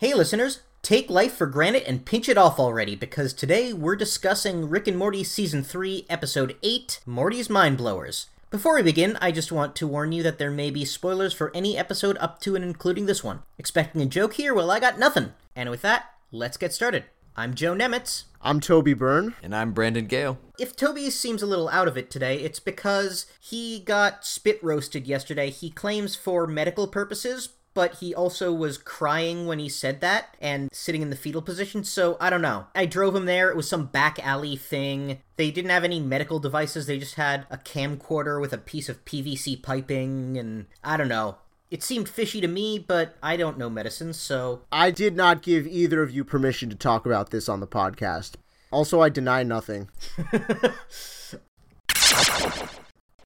Hey, listeners, take life for granted and pinch it off already because today we're discussing Rick and Morty Season 3, Episode 8 Morty's Mind Blowers. Before we begin, I just want to warn you that there may be spoilers for any episode up to and including this one. Expecting a joke here? Well, I got nothing. And with that, let's get started. I'm Joe Nemitz. I'm Toby Byrne. And I'm Brandon Gale. If Toby seems a little out of it today, it's because he got spit roasted yesterday. He claims for medical purposes, but he also was crying when he said that and sitting in the fetal position, so I don't know. I drove him there, it was some back alley thing. They didn't have any medical devices, they just had a camcorder with a piece of PVC piping, and I don't know. It seemed fishy to me, but I don't know medicine, so. I did not give either of you permission to talk about this on the podcast. Also, I deny nothing.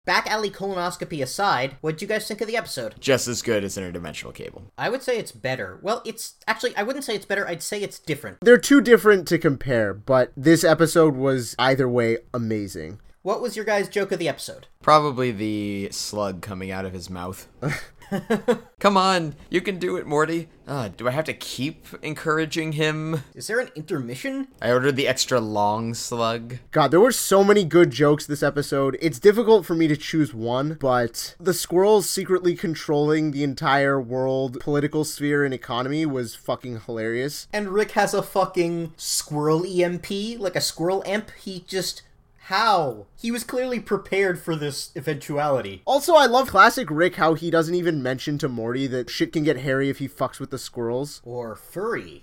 Back alley colonoscopy aside, what'd you guys think of the episode? Just as good as Interdimensional Cable. I would say it's better. Well, it's actually, I wouldn't say it's better, I'd say it's different. They're too different to compare, but this episode was either way amazing. What was your guys' joke of the episode? Probably the slug coming out of his mouth. Come on, you can do it, Morty. Uh, do I have to keep encouraging him? Is there an intermission? I ordered the extra long slug. God, there were so many good jokes this episode. It's difficult for me to choose one, but the squirrels secretly controlling the entire world political sphere and economy was fucking hilarious. And Rick has a fucking squirrel EMP, like a squirrel amp. He just how? He was clearly prepared for this eventuality. Also, I love classic Rick how he doesn't even mention to Morty that shit can get hairy if he fucks with the squirrels. Or furry.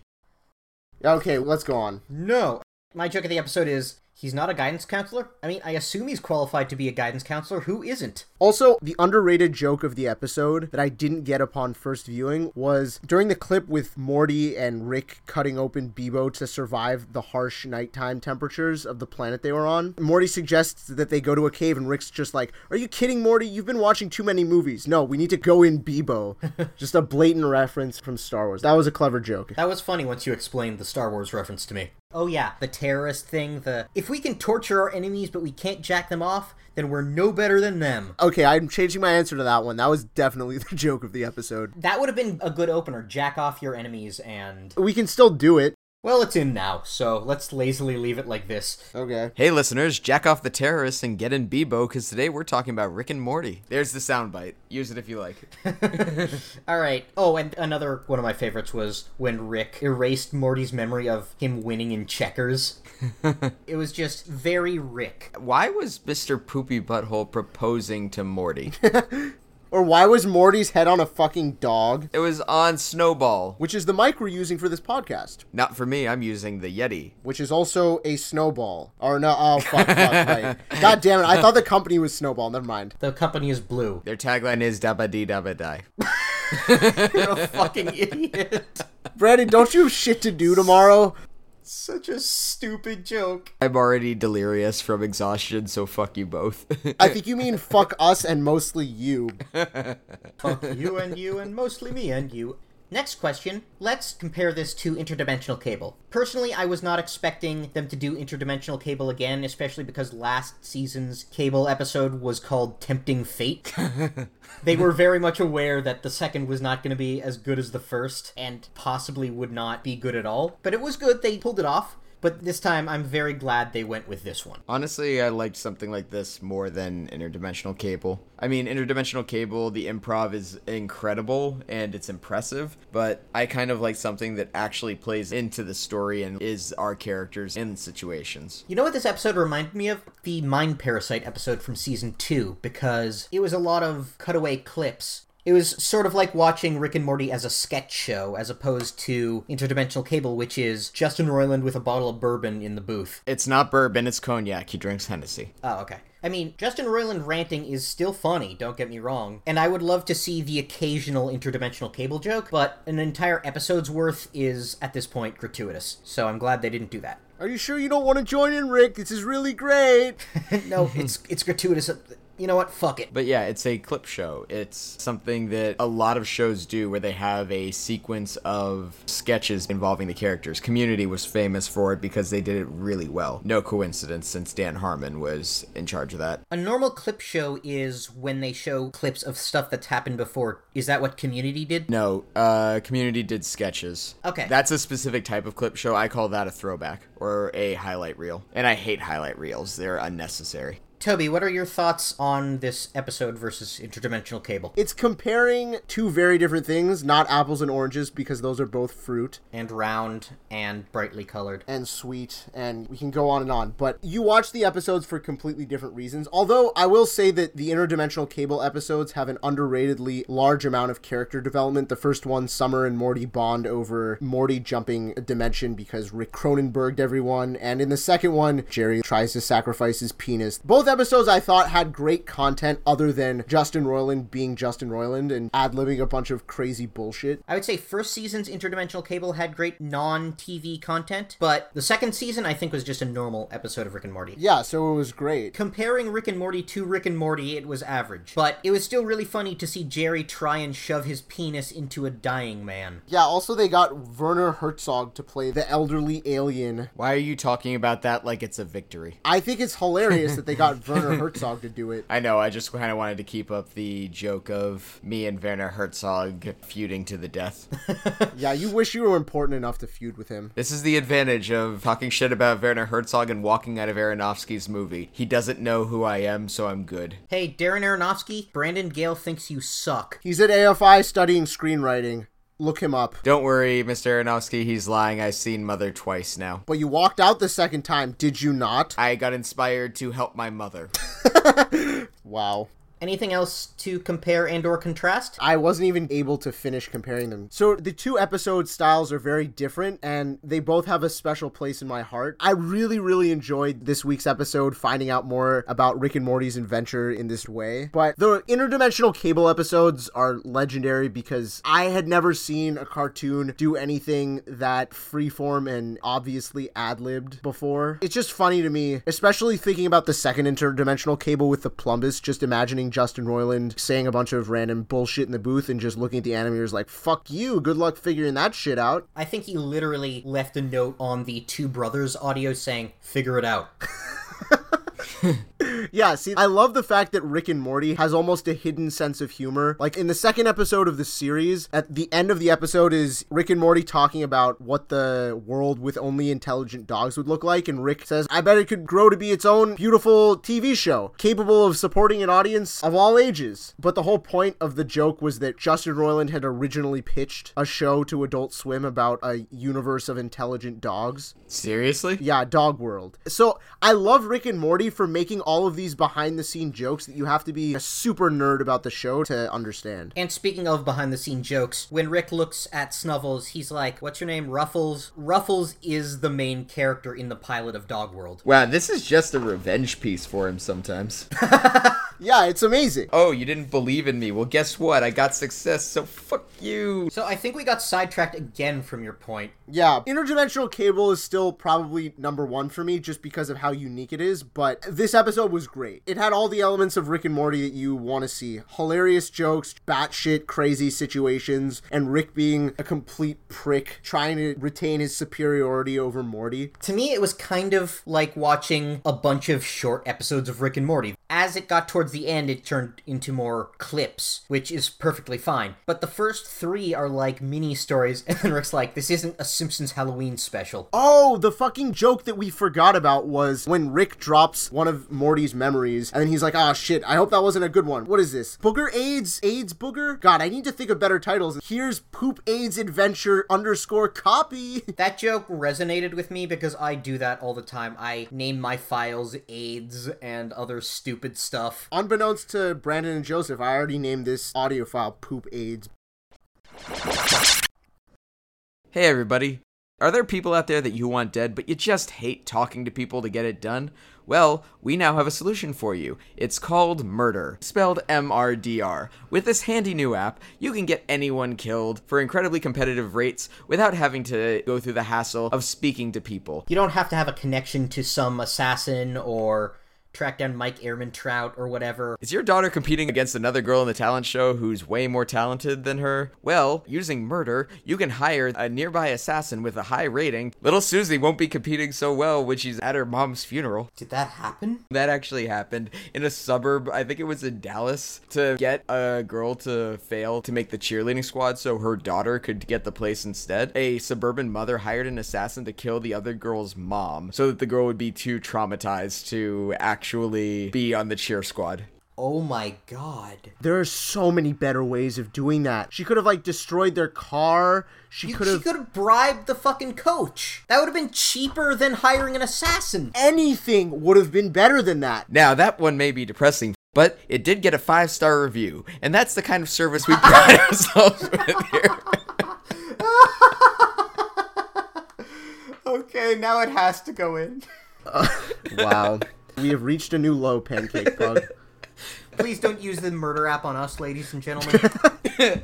Okay, let's go on. No. My joke of the episode is He's not a guidance counselor? I mean, I assume he's qualified to be a guidance counselor. Who isn't? Also, the underrated joke of the episode that I didn't get upon first viewing was during the clip with Morty and Rick cutting open Beebo to survive the harsh nighttime temperatures of the planet they were on. Morty suggests that they go to a cave, and Rick's just like, Are you kidding, Morty? You've been watching too many movies. No, we need to go in Beebo. just a blatant reference from Star Wars. That was a clever joke. That was funny once you explained the Star Wars reference to me. Oh yeah, the terrorist thing, the if we can torture our enemies but we can't jack them off, then we're no better than them. Okay, I'm changing my answer to that one. That was definitely the joke of the episode. That would have been a good opener. Jack off your enemies and We can still do it. Well, it's in now, so let's lazily leave it like this. Okay. Hey, listeners, jack off the terrorists and get in Beebo, because today we're talking about Rick and Morty. There's the soundbite. Use it if you like. All right. Oh, and another one of my favorites was when Rick erased Morty's memory of him winning in checkers. it was just very Rick. Why was Mr. Poopy Butthole proposing to Morty? Or why was Morty's head on a fucking dog? It was on Snowball. Which is the mic we're using for this podcast. Not for me, I'm using the Yeti. Which is also a snowball. Or no, oh, fuck, fuck, right. God damn it, I thought the company was Snowball, never mind. The company is blue. Their tagline is dabba dee dabba die. You're a fucking idiot. Brandon, don't you have shit to do tomorrow? Such a stupid joke. I'm already delirious from exhaustion, so fuck you both. I think you mean fuck us and mostly you. fuck you and you and mostly me and you. Next question. Let's compare this to Interdimensional Cable. Personally, I was not expecting them to do Interdimensional Cable again, especially because last season's Cable episode was called Tempting Fate. they were very much aware that the second was not going to be as good as the first, and possibly would not be good at all. But it was good, they pulled it off but this time I'm very glad they went with this one. Honestly, I liked something like this more than Interdimensional Cable. I mean, Interdimensional Cable, the improv is incredible and it's impressive, but I kind of like something that actually plays into the story and is our characters in situations. You know what this episode reminded me of? The Mind Parasite episode from season 2, because it was a lot of cutaway clips it was sort of like watching Rick and Morty as a sketch show, as opposed to Interdimensional Cable, which is Justin Roiland with a bottle of bourbon in the booth. It's not bourbon, it's cognac. He drinks Hennessy. Oh, okay. I mean, Justin Roiland ranting is still funny, don't get me wrong. And I would love to see the occasional interdimensional cable joke, but an entire episode's worth is, at this point, gratuitous. So I'm glad they didn't do that. Are you sure you don't want to join in, Rick? This is really great. no, it's it's gratuitous. You know what? Fuck it. But yeah, it's a clip show. It's something that a lot of shows do where they have a sequence of sketches involving the characters. Community was famous for it because they did it really well. No coincidence since Dan Harmon was in charge of that. A normal clip show is when they show clips of stuff that's happened before. Is that what Community did? No, uh, Community did sketches. Okay. That's a specific type of clip show. I call that a throwback or a highlight reel. And I hate highlight reels, they're unnecessary. Toby, what are your thoughts on this episode versus Interdimensional Cable? It's comparing two very different things, not apples and oranges, because those are both fruit And round and brightly colored. and sweet, and we can go on and on. But you watch the episodes for completely different reasons. Although I will say that the interdimensional cable episodes have an underratedly large amount of character development. The first one, Summer and Morty bond over Morty jumping a dimension because Rick Cronenberged everyone, and in the second one, Jerry tries to sacrifice his penis. Both episodes I thought had great content other than Justin Roiland being Justin Roiland and ad libbing a bunch of crazy bullshit. I would say first season's Interdimensional Cable had great non-TV content, but the second season I think was just a normal episode of Rick and Morty. Yeah, so it was great. Comparing Rick and Morty to Rick and Morty, it was average. But it was still really funny to see Jerry try and shove his penis into a dying man. Yeah, also they got Werner Herzog to play the elderly alien. Why are you talking about that like it's a victory? I think it's hilarious that they got Werner Herzog to do it. I know, I just kind of wanted to keep up the joke of me and Werner Herzog feuding to the death. Yeah, you wish you were important enough to feud with him. this is the advantage of talking shit about Werner Herzog and walking out of Aronofsky's movie. He doesn't know who I am, so I'm good. Hey, Darren Aronofsky, Brandon Gale thinks you suck. He's at AFI studying screenwriting. Look him up. Don't worry, Mr. Aronofsky, he's lying. I've seen Mother twice now. But you walked out the second time, did you not? I got inspired to help my mother. Wow. Anything else to compare and or contrast? I wasn't even able to finish comparing them. So the two episode styles are very different and they both have a special place in my heart. I really, really enjoyed this week's episode, finding out more about Rick and Morty's adventure in this way. But the interdimensional cable episodes are legendary because I had never seen a cartoon do anything that freeform and obviously ad libbed before. It's just funny to me, especially thinking about the second interdimensional cable with the plumbus, just imagining Justin Roiland saying a bunch of random bullshit in the booth and just looking at the animators like, fuck you, good luck figuring that shit out. I think he literally left a note on the Two Brothers audio saying, figure it out. Yeah, see, I love the fact that Rick and Morty has almost a hidden sense of humor. Like in the second episode of the series, at the end of the episode is Rick and Morty talking about what the world with only intelligent dogs would look like, and Rick says, I bet it could grow to be its own beautiful TV show, capable of supporting an audience of all ages. But the whole point of the joke was that Justin Roiland had originally pitched a show to Adult Swim about a universe of intelligent dogs. Seriously? Yeah, Dog World. So I love Rick and Morty for making all of these behind the scene jokes that you have to be a super nerd about the show to understand. And speaking of behind the scene jokes, when Rick looks at Snuffles, he's like, What's your name? Ruffles? Ruffles is the main character in the pilot of Dog World. Wow, this is just a revenge piece for him sometimes. Yeah, it's amazing. oh, you didn't believe in me. Well, guess what? I got success, so fuck you. So I think we got sidetracked again from your point. Yeah, Interdimensional Cable is still probably number one for me just because of how unique it is, but this episode was great. It had all the elements of Rick and Morty that you want to see hilarious jokes, batshit crazy situations, and Rick being a complete prick trying to retain his superiority over Morty. To me, it was kind of like watching a bunch of short episodes of Rick and Morty. As it got towards the end, it turned into more clips, which is perfectly fine. But the first three are like mini stories, and then Rick's like, this isn't a Simpsons Halloween special. Oh, the fucking joke that we forgot about was when Rick drops one of Morty's memories, and then he's like, ah, shit, I hope that wasn't a good one. What is this? Booger AIDS? AIDS Booger? God, I need to think of better titles. Here's Poop AIDS Adventure underscore copy. That joke resonated with me because I do that all the time. I name my files AIDS and other stupid stuff. Unbeknownst to Brandon and Joseph, I already named this audio file Poop AIDS. Hey, everybody. Are there people out there that you want dead, but you just hate talking to people to get it done? Well, we now have a solution for you. It's called Murder, spelled M R D R. With this handy new app, you can get anyone killed for incredibly competitive rates without having to go through the hassle of speaking to people. You don't have to have a connection to some assassin or track down Mike Ehrmantraut or whatever. Is your daughter competing against another girl in the talent show who's way more talented than her? Well, using murder, you can hire a nearby assassin with a high rating. Little Susie won't be competing so well when she's at her mom's funeral. Did that happen? That actually happened in a suburb, I think it was in Dallas, to get a girl to fail to make the cheerleading squad so her daughter could get the place instead. A suburban mother hired an assassin to kill the other girl's mom so that the girl would be too traumatized to actually be on the cheer squad. Oh my god. There are so many better ways of doing that. She could have like destroyed their car. She You- could she have could have bribed the fucking coach. That would have been cheaper than hiring an assassin. anything would have been better than that. Now, that one may be depressing, but it did get a five star review, and that's the kind of service we pride ourselves with here. Okay, now it has to go in. Wow. We have reached a new low, Pancake Pug. Please don't use the murder app on us, ladies and gentlemen.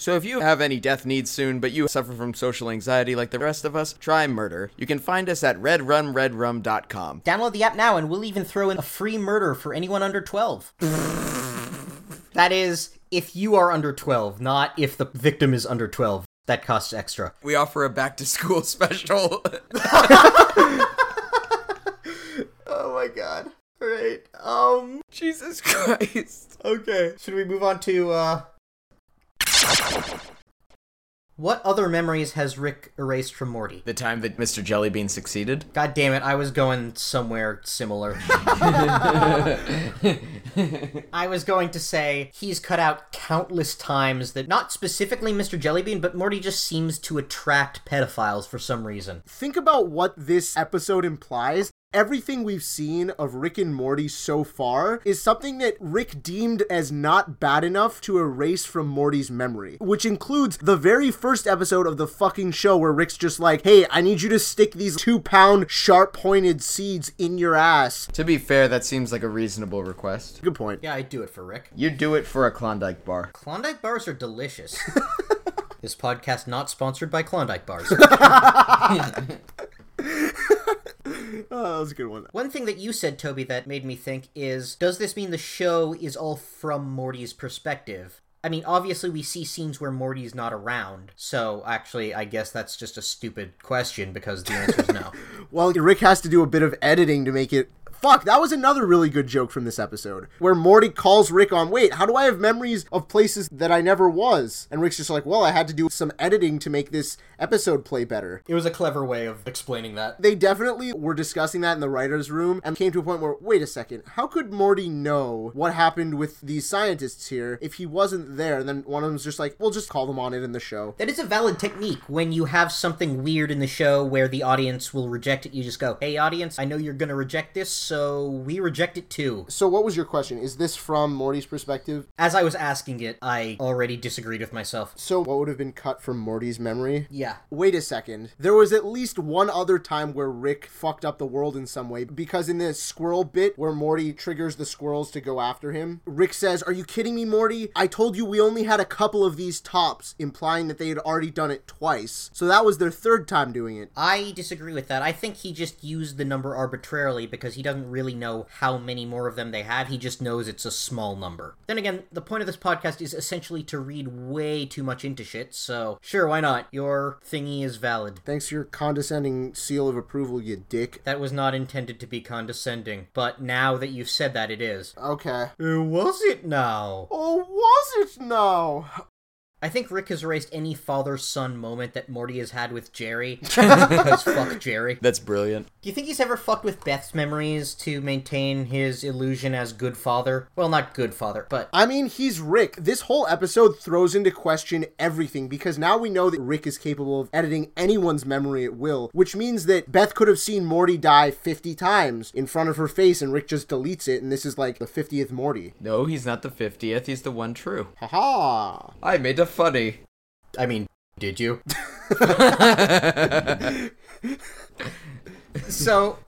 So, if you have any death needs soon, but you suffer from social anxiety like the rest of us, try murder. You can find us at redrunredrum.com. Download the app now, and we'll even throw in a free murder for anyone under 12. that is, if you are under 12, not if the victim is under 12. That costs extra. We offer a back to school special. Oh my god. Alright, um. Jesus Christ. Okay. Should we move on to, uh. What other memories has Rick erased from Morty? The time that Mr. Jellybean succeeded? God damn it, I was going somewhere similar. I was going to say he's cut out countless times that not specifically Mr. Jellybean, but Morty just seems to attract pedophiles for some reason. Think about what this episode implies. Everything we've seen of Rick and Morty so far is something that Rick deemed as not bad enough to erase from Morty's memory, which includes the very first episode of the fucking show where Rick's just like, hey, I need you to stick these two pound sharp pointed seeds in your ass. To be fair, that seems like a reasonable request. Good point. Yeah, I'd do it for Rick. You do it for a Klondike bar. Klondike bars are delicious. this podcast not sponsored by Klondike bars. Oh, that was a good one. One thing that you said, Toby, that made me think is does this mean the show is all from Morty's perspective? I mean, obviously, we see scenes where Morty's not around, so actually, I guess that's just a stupid question because the answer is no. Well, Rick has to do a bit of editing to make it. Fuck, that was another really good joke from this episode. Where Morty calls Rick on, wait, how do I have memories of places that I never was? And Rick's just like, well, I had to do some editing to make this episode play better. It was a clever way of explaining that. They definitely were discussing that in the writer's room and came to a point where, wait a second, how could Morty know what happened with these scientists here if he wasn't there? And then one of them's just like, we'll just call them on it in the show. That is a valid technique. When you have something weird in the show where the audience will reject it, you just go, hey, audience, I know you're gonna reject this, so we reject it too. So, what was your question? Is this from Morty's perspective? As I was asking it, I already disagreed with myself. So, what would have been cut from Morty's memory? Yeah. Wait a second. There was at least one other time where Rick fucked up the world in some way because in the squirrel bit where Morty triggers the squirrels to go after him, Rick says, Are you kidding me, Morty? I told you we only had a couple of these tops, implying that they had already done it twice. So that was their third time doing it. I disagree with that. I think he just used the number arbitrarily because he doesn't really know how many more of them they have. He just knows it's a small number. Then again, the point of this podcast is essentially to read way too much into shit, so sure, why not? Your thingy is valid. Thanks for your condescending seal of approval, you dick. That was not intended to be condescending, but now that you've said that, it is. Okay. Who was it now? Oh, was it now? I think Rick has erased any father son moment that Morty has had with Jerry. Because fuck Jerry. That's brilliant. Do you think he's ever fucked with Beth's memories to maintain his illusion as good father? Well, not good father, but I mean, he's Rick. This whole episode throws into question everything because now we know that Rick is capable of editing anyone's memory at will, which means that Beth could have seen Morty die 50 times in front of her face and Rick just deletes it, and this is like the 50th Morty. No, he's not the 50th, he's the one true. Haha. I made a funny. I mean, did you? so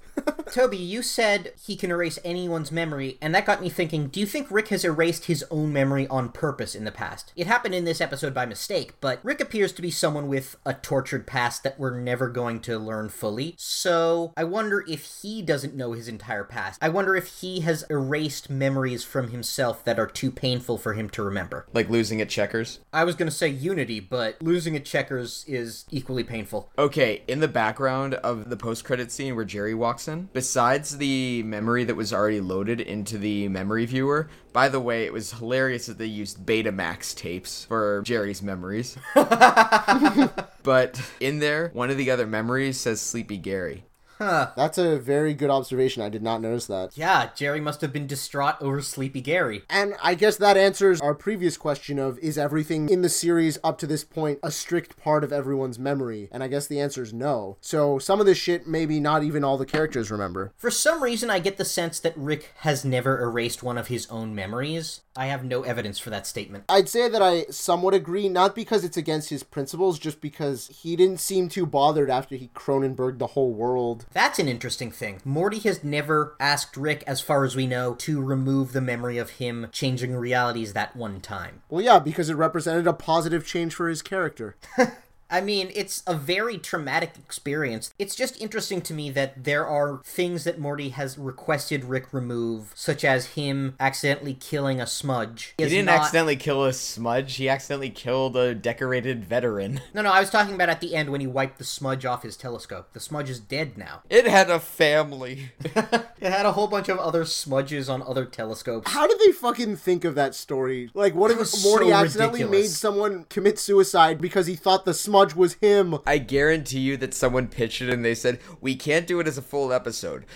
Toby, you said he can erase anyone's memory, and that got me thinking do you think Rick has erased his own memory on purpose in the past? It happened in this episode by mistake, but Rick appears to be someone with a tortured past that we're never going to learn fully. So I wonder if he doesn't know his entire past. I wonder if he has erased memories from himself that are too painful for him to remember. Like losing at checkers. I was going to say Unity, but losing at checkers is equally painful. Okay, in the background of the post credit scene where Jerry walks in, besides the memory that was already loaded into the memory viewer, by the way, it was hilarious that they used Betamax tapes for Jerry's memories. but in there, one of the other memories says Sleepy Gary. That's a very good observation. I did not notice that. Yeah, Jerry must have been distraught over Sleepy Gary. And I guess that answers our previous question of is everything in the series up to this point a strict part of everyone's memory? And I guess the answer is no. So some of this shit maybe not even all the characters remember. For some reason, I get the sense that Rick has never erased one of his own memories. I have no evidence for that statement. I'd say that I somewhat agree, not because it's against his principles, just because he didn't seem too bothered after he Cronenberg the whole world. That's an interesting thing. Morty has never asked Rick, as far as we know, to remove the memory of him changing realities that one time. Well, yeah, because it represented a positive change for his character. I mean, it's a very traumatic experience. It's just interesting to me that there are things that Morty has requested Rick remove, such as him accidentally killing a smudge. He is didn't not- accidentally kill a smudge, he accidentally killed a decorated veteran. No, no, I was talking about at the end when he wiped the smudge off his telescope. The smudge is dead now. It had a family. It had a whole bunch of other smudges on other telescopes. How did they fucking think of that story? Like, what if Morty so accidentally ridiculous. made someone commit suicide because he thought the smudge was him? I guarantee you that someone pitched it and they said, we can't do it as a full episode,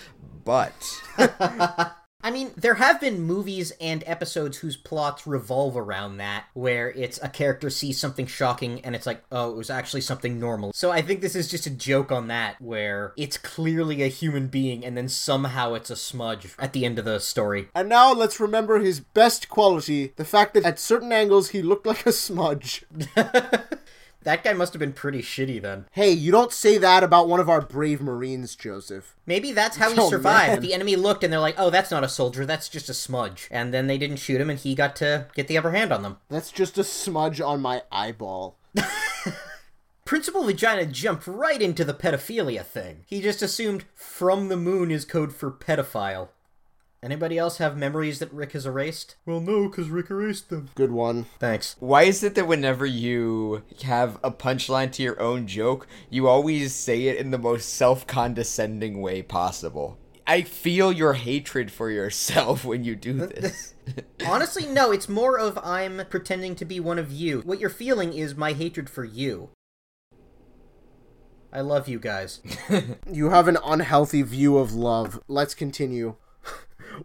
but. I mean, there have been movies and episodes whose plots revolve around that, where it's a character sees something shocking and it's like, oh, it was actually something normal. So I think this is just a joke on that, where it's clearly a human being and then somehow it's a smudge at the end of the story. And now let's remember his best quality the fact that at certain angles he looked like a smudge. That guy must have been pretty shitty then. Hey, you don't say that about one of our brave Marines, Joseph. Maybe that's how he Oh, survived. man. The enemy looked and they're like, oh, that's not a soldier, that's just a smudge. And then they didn't shoot him and he got to get the upper hand on them. That's just a smudge on my eyeball. Principal Vagina jumped right into the pedophilia thing. He just assumed from the moon is code for pedophile. Anybody else have memories that Rick has erased? Well, no, because Rick erased them. Good one. Thanks. Why is it that whenever you have a punchline to your own joke, you always say it in the most self condescending way possible? I feel your hatred for yourself when you do this. Honestly, no, it's more of I'm pretending to be one of you. What you're feeling is my hatred for you. I love you guys. You have an unhealthy view of love. Let's continue.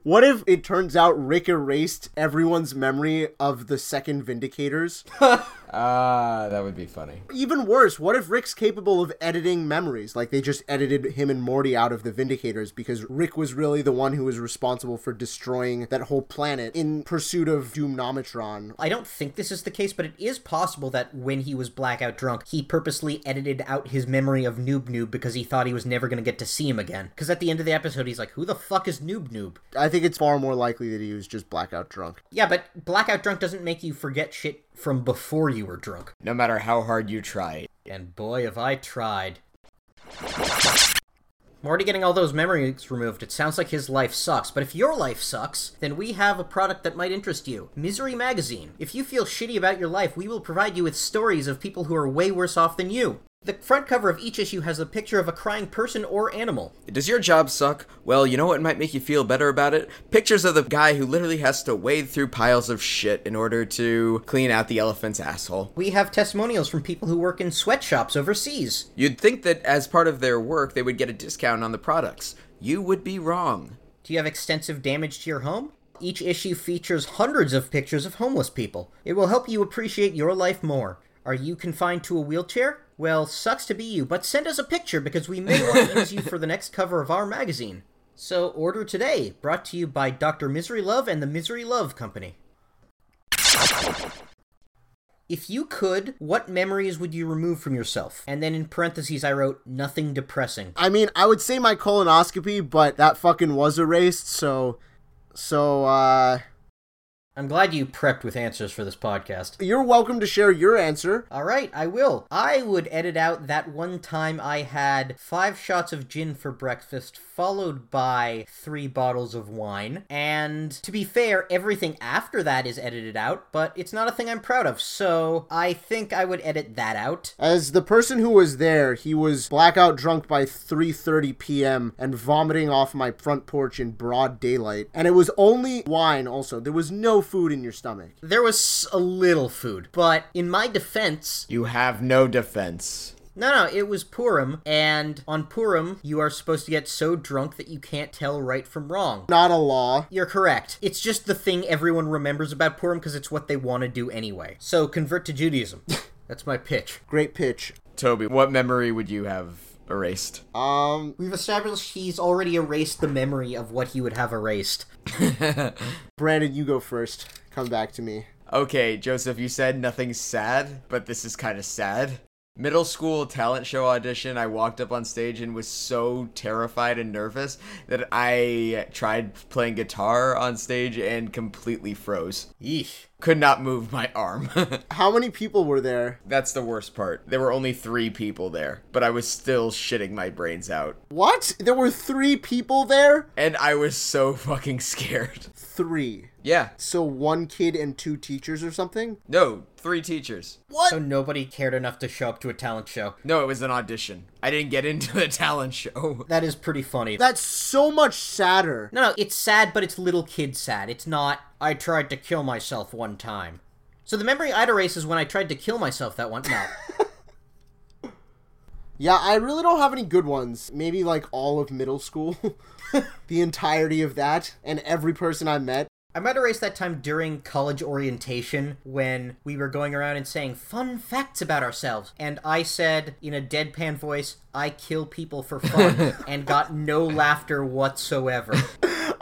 What if it turns out Rick erased everyone's memory of the second Vindicators? Ah, that would be funny. Even worse, what if Rick's capable of editing memories? Like they just edited him and Morty out of the Vindicators because Rick was really the one who was responsible for destroying that whole planet in pursuit of Doomnometron. I don't think this is the case, but it is possible that when he was blackout drunk, he purposely edited out his memory of Noob Noob because he thought he was never going to get to see him again. Because at the end of the episode, he's like, who the fuck is Noob Noob? I think it's far more likely that he was just blackout drunk. Yeah, but blackout drunk doesn't make you forget shit from before you were drunk. No matter how hard you try. And boy, have I tried. Morty getting all those memories removed, it sounds like his life sucks. But if your life sucks, then we have a product that might interest you Misery Magazine. If you feel shitty about your life, we will provide you with stories of people who are way worse off than you. The front cover of each issue has a picture of a crying person or animal. Does your job suck? Well, you know what might make you feel better about it? Pictures of the guy who literally has to wade through piles of shit in order to clean out the elephant's asshole. We have testimonials from people who work in sweatshops overseas. You'd think that as part of their work, they would get a discount on the products. You would be wrong. Do you have extensive damage to your home? Each issue features hundreds of pictures of homeless people. It will help you appreciate your life more. Are you confined to a wheelchair? Well, sucks to be you, but send us a picture because we may want to use you for the next cover of our magazine. So order today, brought to you by Dr. Misery Love and the Misery Love Company. If you could, what memories would you remove from yourself? And then in parentheses, I wrote nothing depressing. I mean, I would say my colonoscopy, but that fucking was erased, so. So, uh. I'm glad you prepped with answers for this podcast. You're welcome to share your answer. All right, I will. I would edit out that one time I had five shots of gin for breakfast, followed by three bottles of wine. And to be fair, everything after that is edited out, but it's not a thing I'm proud of, so I think I would edit that out. As the person who was there, he was blackout drunk by 3:30 p.m. and vomiting off my front porch in broad daylight. And it was only wine also. There was no food in your stomach. There was a little food, but in my defense, You have no defense. No, no, it was Purim, and on Purim, you are supposed to get so drunk that you can't tell right from wrong. Not a law. You're correct. It's just the thing everyone remembers about Purim because it's what they want to do anyway. So convert to Judaism. That's my pitch. Great pitch. Toby, what memory would you have erased? Um, We've established he's already erased the memory of what he would have erased. Brandon, you go first. Come back to me. Okay, Joseph, you said nothing's sad, but this is kind of sad. Middle school talent show audition, I walked up on stage and was so terrified and nervous that I tried playing guitar on stage and completely froze. Yeesh. Could not move my arm. How many people were there? That's the worst part. There were only three people there, but I was still shitting my brains out. What? There were three people there? And I was so fucking scared. Three. Yeah. So one kid and two teachers or something? No, three teachers. What? So nobody cared enough to show up to a talent show. No, it was an audition. I didn't get into the talent show. That is pretty funny. That's so much sadder. no, no, it's sad, but it's little kid sad. It's not, I tried to kill myself one time. So the memory I'd erase is when I tried to kill myself that one. No. Yeah, I really don't have any good ones. Maybe like all of middle school. the entirety of that and every person I met. I might erase that time during college orientation when we were going around and saying fun facts about ourselves. And I said in a deadpan voice, I kill people for fun, and got no laughter whatsoever.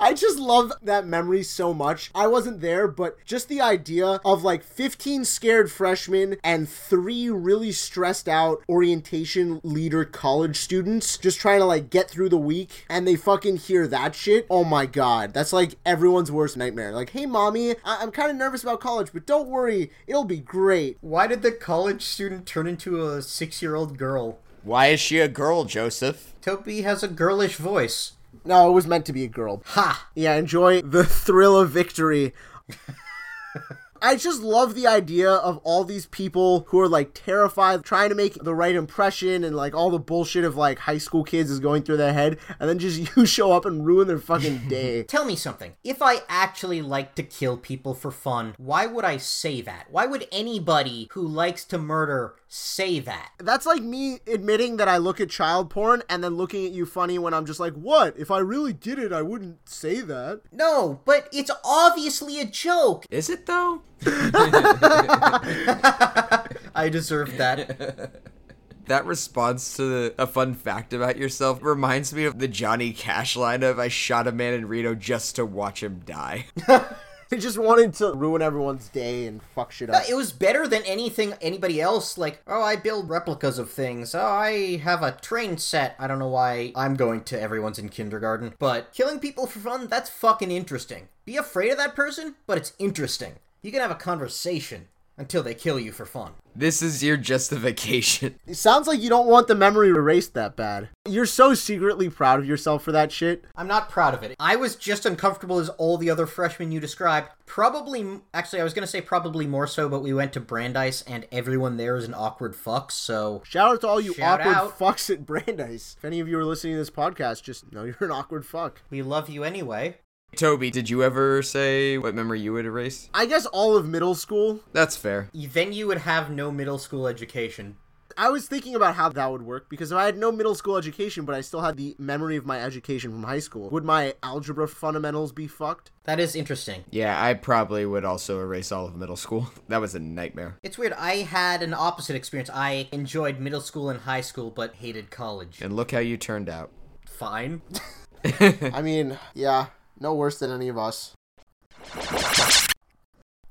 I just love that memory so much. I wasn't there, but just the idea of like 15 scared freshmen and three really stressed out orientation leader college students just trying to like get through the week and they fucking hear that shit. Oh my god. That's like everyone's worst nightmare. Like, hey, mommy, I- I'm kind of nervous about college, but don't worry, it'll be great. Why did the college student turn into a six year old girl? Why is she a girl, Joseph? Toby has a girlish voice. No, it was meant to be a girl. Ha! Yeah, enjoy the thrill of victory. I just love the idea of all these people who are like terrified, trying to make the right impression, and like all the bullshit of like high school kids is going through their head, and then just you show up and ruin their fucking day. Tell me something. If I actually like to kill people for fun, why would I say that? Why would anybody who likes to murder say that? That's like me admitting that I look at child porn and then looking at you funny when I'm just like, what? If I really did it, I wouldn't say that. No, but it's obviously a joke. Is it though? I deserve that. That response to a fun fact about yourself reminds me of the Johnny Cash line of I shot a man in Reno just to watch him die. He just wanted to ruin everyone's day and fuck shit up. it was better than anything anybody else. Like, oh, I build replicas of things. Oh, I have a train set. I don't know why I'm going to everyone's in kindergarten. But killing people for fun, that's fucking interesting. Be afraid of that person, but it's interesting. You can have a conversation until they kill you for fun. This is your justification. It sounds like you don't want the memory erased that bad. You're so secretly proud of yourself for that shit. I'm not proud of it. I was just uncomfortable as all the other freshmen you described. Probably, actually, I was gonna say probably more so, but we went to Brandeis and everyone there is an awkward fuck, so. Shout out to all you Shout awkward out. fucks at Brandeis. If any of you are listening to this podcast, just know you're an awkward fuck. We love you anyway. Toby, did you ever say what memory you would erase? I guess all of middle school. That's fair. Then you would have no middle school education. I was thinking about how that would work because if I had no middle school education, but I still had the memory of my education from high school, would my algebra fundamentals be fucked? That is interesting. Yeah, I probably would also erase all of middle school. That was a nightmare. It's weird. I had an opposite experience. I enjoyed middle school and high school, but hated college. And look how you turned out. Fine. I mean, yeah, no worse than any of us.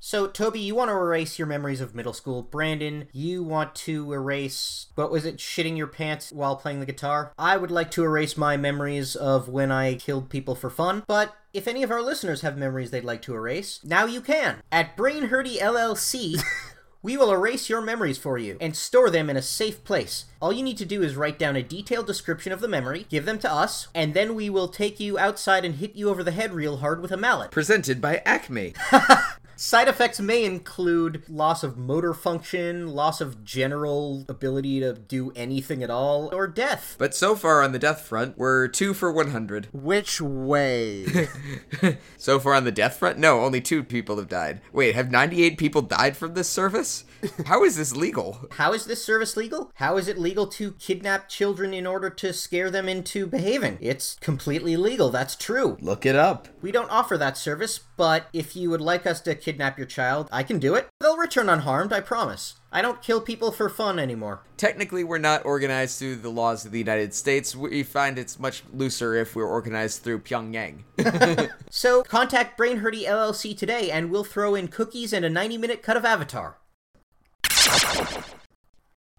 So, Toby, you want to erase your memories of middle school. Brandon, you want to erase, what was it, shitting your pants while playing the guitar? I would like to erase my memories of when I killed people for fun, but if any of our listeners have memories they'd like to erase, now you can. At Brain Hurty LLC, we will erase your memories for you and store them in a safe place. All you need to do is write down a detailed description of the memory, give them to us, and then we will take you outside and hit you over the head real hard with a mallet. Presented by Acme. Side effects may include loss of motor function, loss of general ability to do anything at all, or death. But so far on the death front, we're two for 100. Which way? So far on the death front, no, only two people have died. Wait, have 98 people died from this service? How is this legal? How is this service legal? How is it legal to kidnap children in order to scare them into behaving? It's completely legal, that's true. Look it up. We don't offer that service, but if you would like us to kidnap your child, I can do it. They'll return unharmed, I promise. I don't kill people for fun anymore. Technically, we're not organized through the laws of the United States. We find it's much looser if we're organized through Pyongyang. So contact Brain Hurty LLC today and we'll throw in cookies and a 90 minute cut of Avatar.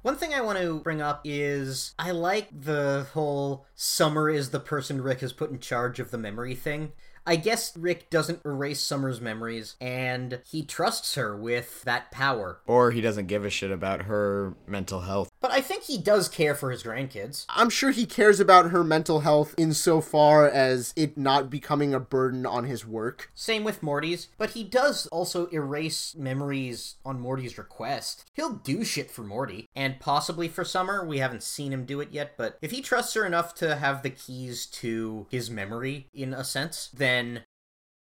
One thing I want to bring up is I like the whole Summer is the person Rick has put in charge of the memory thing. I guess Rick doesn't erase Summer's memories and he trusts her with that power. or he doesn't give a shit about her mental health. But I think he does care for his grandkids. I'm sure he cares about her mental health insofar as it not becoming a burden on his work. Same with Morty's, but he does also erase memories on Morty's request. He'll do shit for Morty, and possibly for Summer. We haven't seen him do it yet, but if he trusts her enough to have the keys to his memory, in a sense, then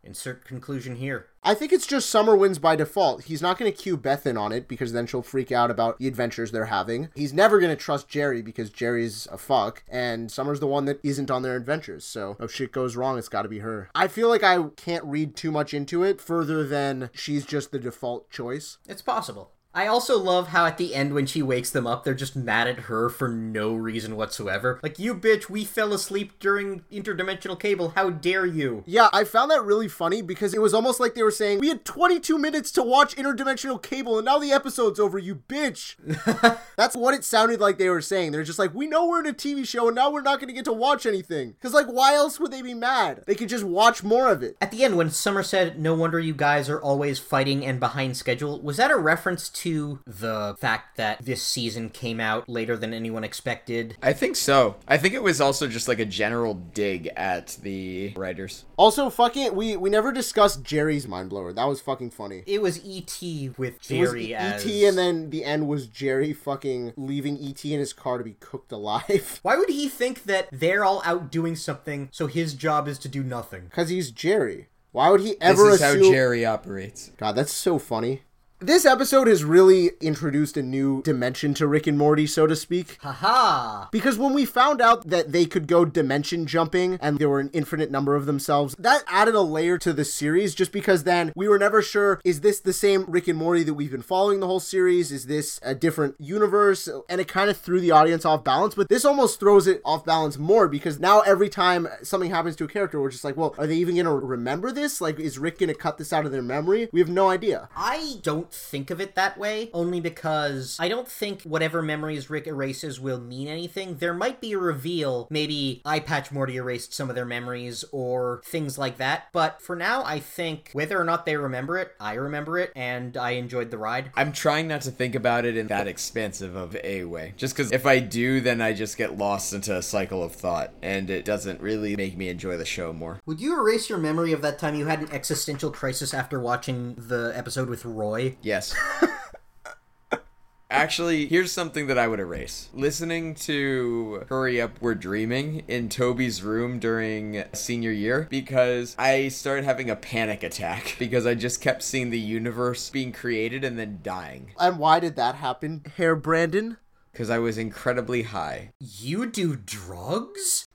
insert conclusion here. I think it's just Summer wins by default. He's not going to cue Bethan on it because then she'll freak out about the adventures they're having. He's never going to trust Jerry because Jerry's a fuck, and Summer's the one that isn't on their adventures. So if shit goes wrong, it's got to be her. I feel like I can't read too much into it further than she's just the default choice. It's possible. I also love how at the end when she wakes them up, they're just mad at her for no reason whatsoever. Like, you bitch, we fell asleep during interdimensional cable, how dare you? Yeah, I found that really funny because it was almost like they were saying, We had 22 minutes to watch Interdimensional Cable and now the episode's over, you bitch. That's what it sounded like they were saying. They're just like, We know we're in a TV show and now we're not going to get to watch anything. Because, like, why else would they be mad? They could just watch more of it. At the end, when Summer said, No wonder you guys are always fighting and behind schedule, was that a reference to the fact that this season came out later than anyone expected? I think so. I think it was also just like a general dig at the writers. Also, fucking, we, we never discussed Jerry's mind blower. That was fucking funny. It was E.T. with It was Jerry E- as. E.T. and then the end was Jerry fucking leaving E.T. in his car to be cooked alive. Why would he think that they're all out doing something, so his job is to do nothing? Because he's Jerry. Why would he ever? This ever is how. Jerry operates. God, that's so funny. This episode has really introduced a new dimension to Rick and Morty, so to speak. Haha! Because when we found out that they could go dimension jumping and there were an infinite number of themselves, that added a layer to the series just because then we were never sure is this the same Rick and Morty that we've been following the whole series? Is this a different universe? And it kind of threw the audience off balance, but this almost throws it off balance more because now every time something happens to a character, we're just like, well, are they even going to remember this? Like, is Rick going to cut this out of their memory? We have no idea. I don't think of it that way, only because I don't think whatever memories Rick erases will mean anything. There might be a reveal, maybe Eye Patch Morty erased some of their memories or things like that, but for now, I think whether or not they remember it, I remember it, and I enjoyed the ride. I'm trying not to think about it in that expansive of a way. Just because if I do, then I just get lost into a cycle of thought, and it doesn't really make me enjoy the show more. Would you erase your memory of that time you had an existential crisis after watching the episode with Roy? Yes. Actually, here's something that I would erase. Listening to Hurry Up We're Dreaming in Toby's room during senior year because I started having a panic attack because I just kept seeing the universe being created and then dying And why did that happen, Hair Brandon? because I was incredibly high. You do drugs?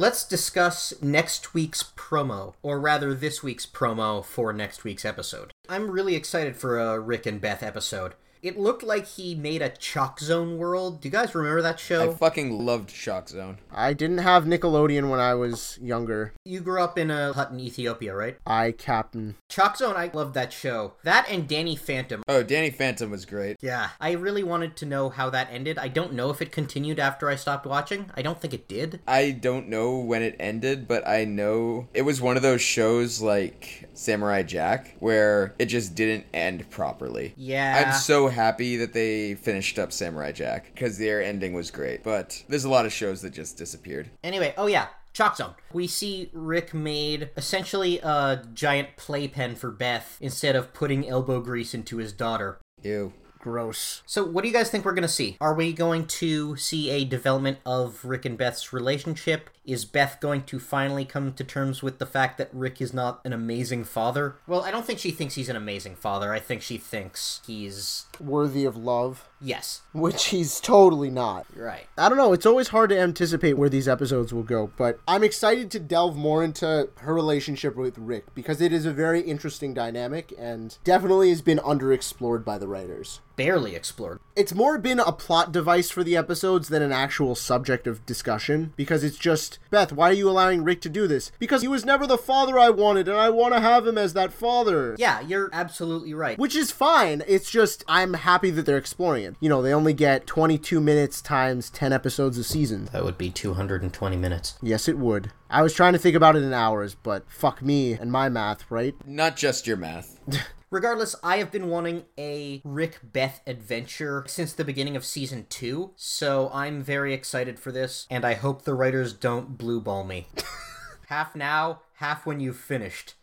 Let's discuss next week's promo, or rather, this week's promo for next week's episode. I'm really excited for a Rick and Beth episode. It looked like he made a Chalk Zone world. Do you guys remember that show? I fucking loved Chalk Zone. I didn't have Nickelodeon when I was younger. you grew up in a hut in Ethiopia, right? I Captain. Chalk Zone, I loved that show. That and Danny Phantom. Oh, Danny Phantom was great. Yeah, I really wanted to know how that ended. I don't know if it continued after I stopped watching. I don't think it did. I don't know when it ended, but I know it was one of those shows like Samurai Jack where it just didn't end properly. Yeah. I'm so happy that they finished up Samurai Jack because their ending was great. But there's a lot of shows that just disappeared. Anyway, oh yeah, Chalk Zone. We see Rick made essentially a giant playpen for Beth instead of putting elbow grease into his daughter. Ew. Gross. So, what do you guys think we're going to see? Are we going to see a development of Rick and Beth's relationship? Is Beth going to finally come to terms with the fact that Rick is not an amazing father? Well, I don't think she thinks he's an amazing father. I think she thinks he's. Worthy of love, Yes, which he's totally not. right. I don't know. It's always hard to anticipate where these episodes will go, but I'm excited to delve more into her relationship with Rick because it is a very interesting dynamic and definitely has been underexplored by the writers. Barely explored. It's more been a plot device for the episodes than an actual subject of discussion because it's just, Beth, why are you allowing Rick to do this? Because he was never the father I wanted and I want to have him as that father. Yeah, you're absolutely right. Which is fine. It's just I'm happy that they're exploring it. You know, they only get 22 minutes times 10 episodes a season. That would be 220 minutes. Yes, it would. I was trying to think about it in hours, but fuck me and my math, right? Not just your math. Regardless, I have been wanting a Rick Beth adventure since the beginning of season two, so I'm very excited for this, and I hope the writers don't blue ball me. half now, half when you've finished.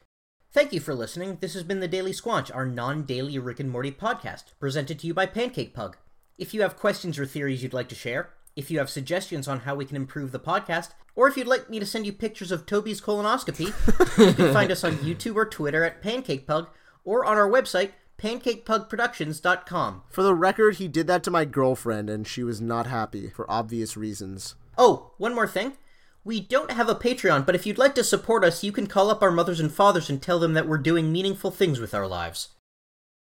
Thank you for listening. This has been the Daily Squanch, our non daily Rick and Morty podcast, presented to you by Pancake Pug. If you have questions or theories you'd like to share, if you have suggestions on how we can improve the podcast, or if you'd like me to send you pictures of Toby's colonoscopy, you can find us on YouTube or Twitter at Pancake Pug, or on our website, pancakepugproductions.com. For the record, he did that to my girlfriend and she was not happy for obvious reasons. Oh, one more thing. We don't have a Patreon, but if you'd like to support us, you can call up our mothers and fathers and tell them that we're doing meaningful things with our lives.